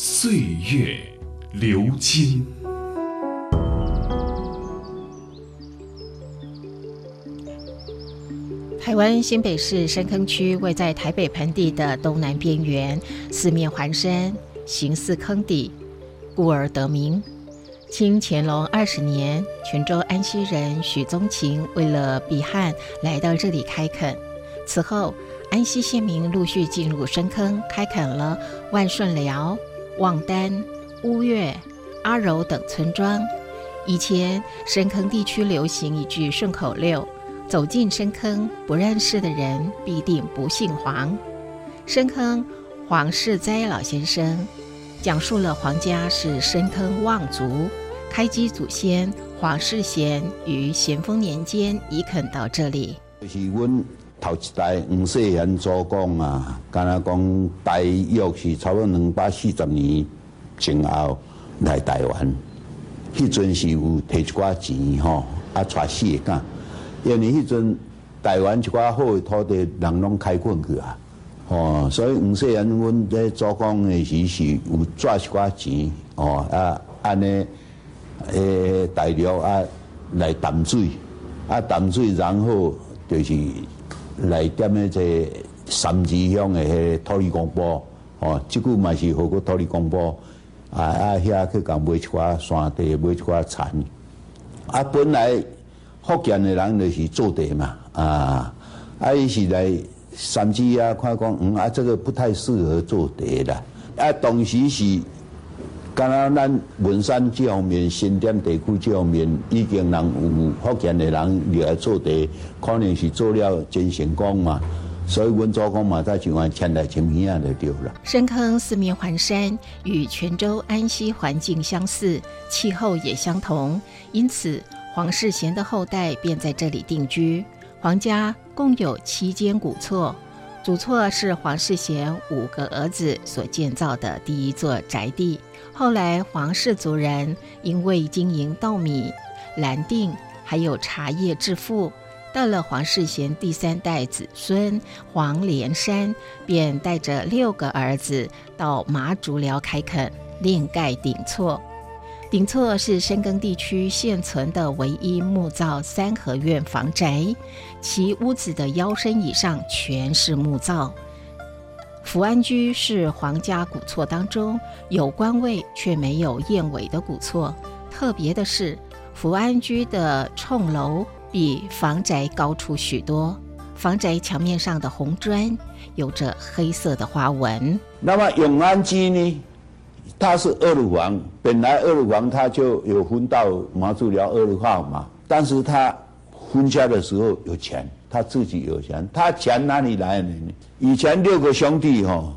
岁月流金。台湾新北市深坑区位在台北盆地的东南边缘，四面环山，形似坑底，故而得名。清乾隆二十年，泉州安溪人许宗勤为了避旱，来到这里开垦。此后，安溪县民陆续进入深坑，开垦了万顺寮、望丹、乌岳、阿柔等村庄。以前，深坑地区流行一句顺口溜。走进深坑，不认识的人必定不姓黄。深坑黄世斋老先生讲述了黄家是深坑望族，开基祖先黄世贤于咸丰年间移垦到这里。头一代黄世贤祖公啊，敢若讲大约是差不多两百四十年前后来台湾，迄阵是有摕一寡钱吼，啊带四个囝。因为迄阵台湾一寡好的土地，人拢开垦去啊，哦，所以黄世贤阮在做工的时是有赚一寡钱，哦啊，安尼诶大陆啊来淡水，啊淡水然后就是来点迄个三支乡的迄土地公布，哦，即句嘛是好过土地公布，啊啊遐去甲买一寡山地，买一寡田，啊本来。福建的人就是做地嘛，啊，啊伊是来三支啊，看讲嗯啊，这个不太适合做地啦。啊，当时是，刚刚咱文山这方面、新店地区这方面，已经人有福建的人来做地，可能是做了真成功嘛。所以阮祖公嘛，在台湾迁来迁去啊，就对了。深坑四面环山，与泉州安溪环境相似，气候也相同，因此。黄世贤的后代便在这里定居。黄家共有七间古厝，主厝是黄世贤五个儿子所建造的第一座宅地。后来黄氏族人因为经营稻米、蓝靛还有茶叶致富，到了黄世贤第三代子孙黄连山，便带着六个儿子到麻竹寮开垦，另盖顶厝。顶厝是深耕地区现存的唯一木造三合院房宅，其屋子的腰身以上全是木造。福安居是皇家古厝当中有官位却没有燕尾的古厝。特别的是，福安居的冲楼比房宅高出许多，房宅墙面上的红砖有着黑色的花纹。那么永安居呢？他是二路房，本来二路房他就有分到马祖寮二路号嘛，但是他分家的时候有钱，他自己有钱，他钱哪里来呢？以前六个兄弟哈，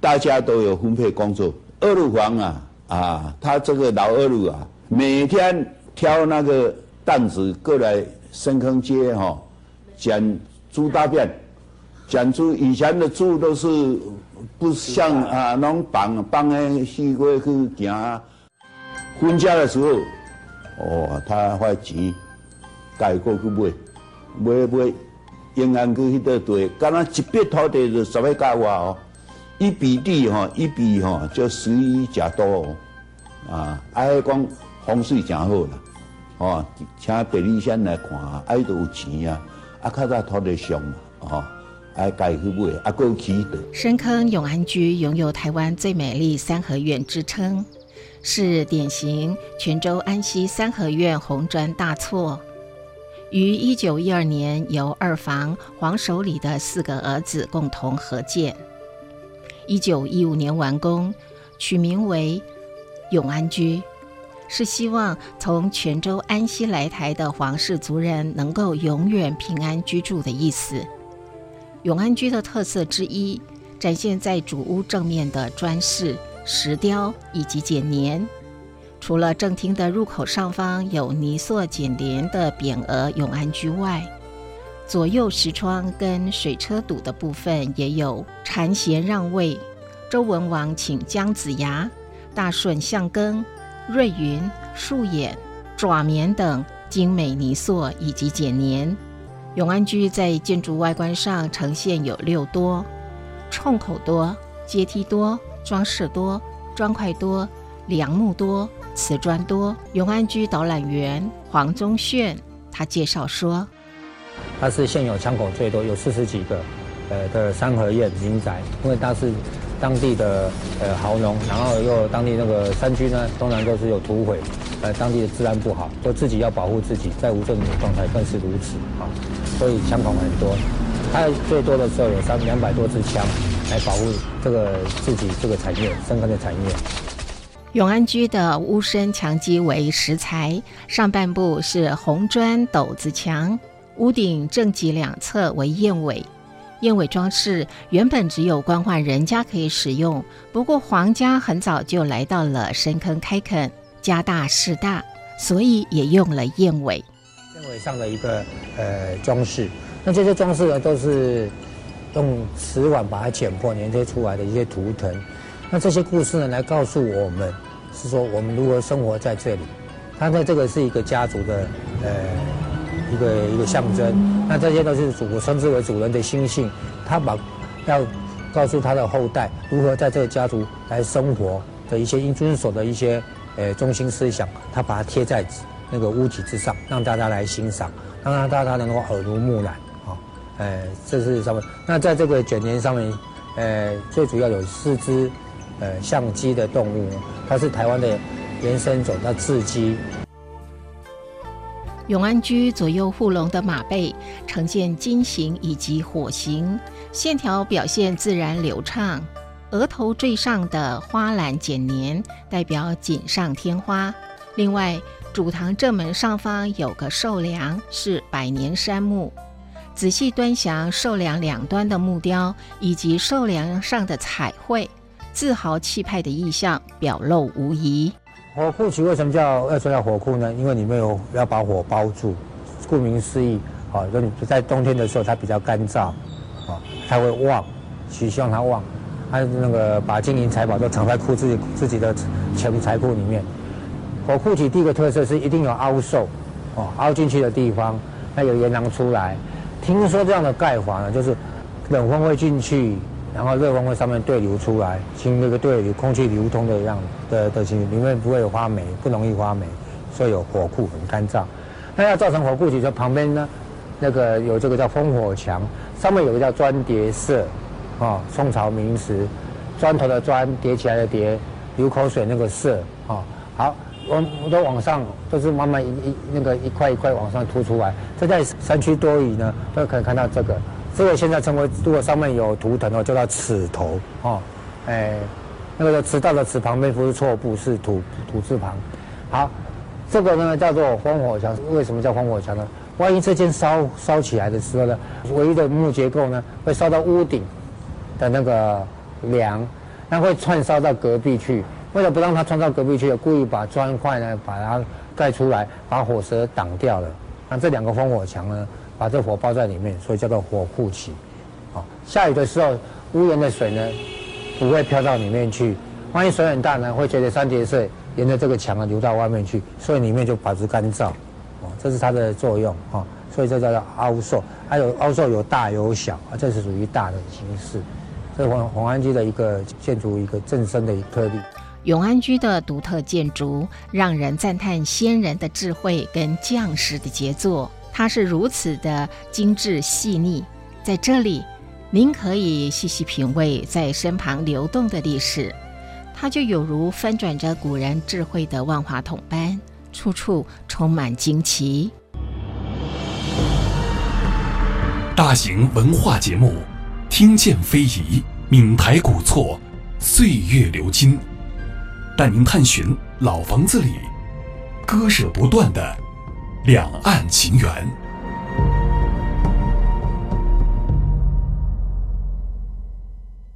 大家都有分配工作。二路房啊啊，他这个老二路啊，每天挑那个担子过来深坑街哈，捡猪大便，捡猪以前的猪都是。不像啊，拢绑绑的四过去行，分家的时候，哦，他花钱带过去买，买买，永安去迄块地，敢若一笔土地就十块价我哦，一笔地吼，一笔吼就十一加多哦，啊，爱讲风水真好啦，哦，请地理先来看，爱都有钱啊，啊，较早土地上嘛，哦。深坑永安居拥有台湾最美丽三合院之称，是典型泉州安溪三合院红砖大厝。于一九一二年由二房黄守礼的四个儿子共同合建，一九一五年完工，取名为永安居，是希望从泉州安溪来台的黄氏族人能够永远平安居住的意思。永安居的特色之一，展现在主屋正面的砖饰，石雕以及剪年。除了正厅的入口上方有泥塑剪联的匾额“永安居”外，左右石窗跟水车堵的部分也有禅贤让位、周文王请姜子牙、大顺相庚、瑞云、树眼、爪棉等精美泥塑以及剪年。永安居在建筑外观上呈现有六多：冲口多、阶梯多、装饰多、砖块多、梁木多。瓷砖多，永安居导览员黄宗炫他介绍说，它是现有窗口最多，有四十几个，呃的三合院民宅，因为它是当地的呃豪农，然后又当地那个山区呢，通常都是有土匪，呃当地的治安不好，都自己要保护自己，在无政府状态更是如此啊，所以枪口很多，它最多的时候有三两百多支枪来保护这个自己这个产业深耕的产业。永安居的屋身墙基为石材，上半部是红砖斗子墙，屋顶正脊两侧为燕尾。燕尾装饰原本只有官宦人家可以使用，不过皇家很早就来到了深坑开垦，家大势大，所以也用了燕尾。燕尾上的一个呃装饰，那这些装饰呢都是用瓷碗把它剪破粘贴出来的一些图腾。那这些故事呢，来告诉我们，是说我们如何生活在这里。它在这个是一个家族的，呃，一个一个象征。那这些都是主，我称之为主人的心性。他把要告诉他的后代如何在这个家族来生活的一些应遵守的一些呃中心思想，他把它贴在那个屋脊之上，让大家来欣赏，让大家能够耳濡目染啊。呃，这是上面。那在这个卷帘上面，呃，最主要有四只。呃，相机的动物，它是台湾的原生种，叫雉鸡。永安居左右护龙的马背呈现金形以及火形，线条表现自然流畅。额头最上的花篮剪年代表锦上添花。另外，主堂正门上方有个寿梁，是百年杉木。仔细端详寿梁两端的木雕以及寿梁上的彩绘。自豪气派的意象表露无遗。火库起为什么？叫要说叫火库呢？因为里面有要把火包住，顾名思义，啊，就你在冬天的时候它比较干燥，啊，它会旺，希望它旺，它那个把金银财宝都藏在库自己自己的钱财库里面。火库体第一个特色是一定有凹受，哦，凹进去的地方，那有岩囊出来。听说这样的盖法呢，就是冷风会进去。然后热风会上面对流出来，经那个对流空气流通的样的的情形，里面不会有发霉，不容易发霉，所以有火库很干燥。那要造成火库，就旁边呢，那个有这个叫烽火墙，上面有个叫砖叠色，啊，宋朝名词，砖头的砖叠起来的叠，流口水那个色，啊，好，我我都往上，都是慢慢一一那个一块一块往上凸出来。这在山区多雨呢，都可以看到这个。这个现在称为，如果上面有图腾哦，叫做齿头哦，哎，那个迟到的齿旁边不是错部，是土土字旁。好，这个呢叫做烽火墙。为什么叫烽火墙呢？万一这间烧烧起来的时候呢，唯一的木结构呢会烧到屋顶的那个梁，那会串烧到隔壁去。为了不让它串到隔壁去，故意把砖块呢把它盖出来，把火舌挡掉了。那这两个烽火墙呢？把这火包在里面，所以叫做火库起。下雨的时候，屋檐的水呢不会飘到里面去。万一水很大呢，会随着三叠水沿着这个墙啊流到外面去，所以里面就保持干燥。哦，这是它的作用啊。所以这叫做凹受，还有凹受有大有小啊，这是属于大的形式。这是红红安居的一个建筑一个正身的一特例。永安居的独特建筑，让人赞叹先人的智慧跟匠师的杰作。它是如此的精致细腻，在这里，您可以细细品味在身旁流动的历史，它就有如翻转着古人智慧的万花筒般，处处充满惊奇。大型文化节目，听见非遗，闽台古厝，岁月流金，带您探寻老房子里割舍不断的。两岸情缘。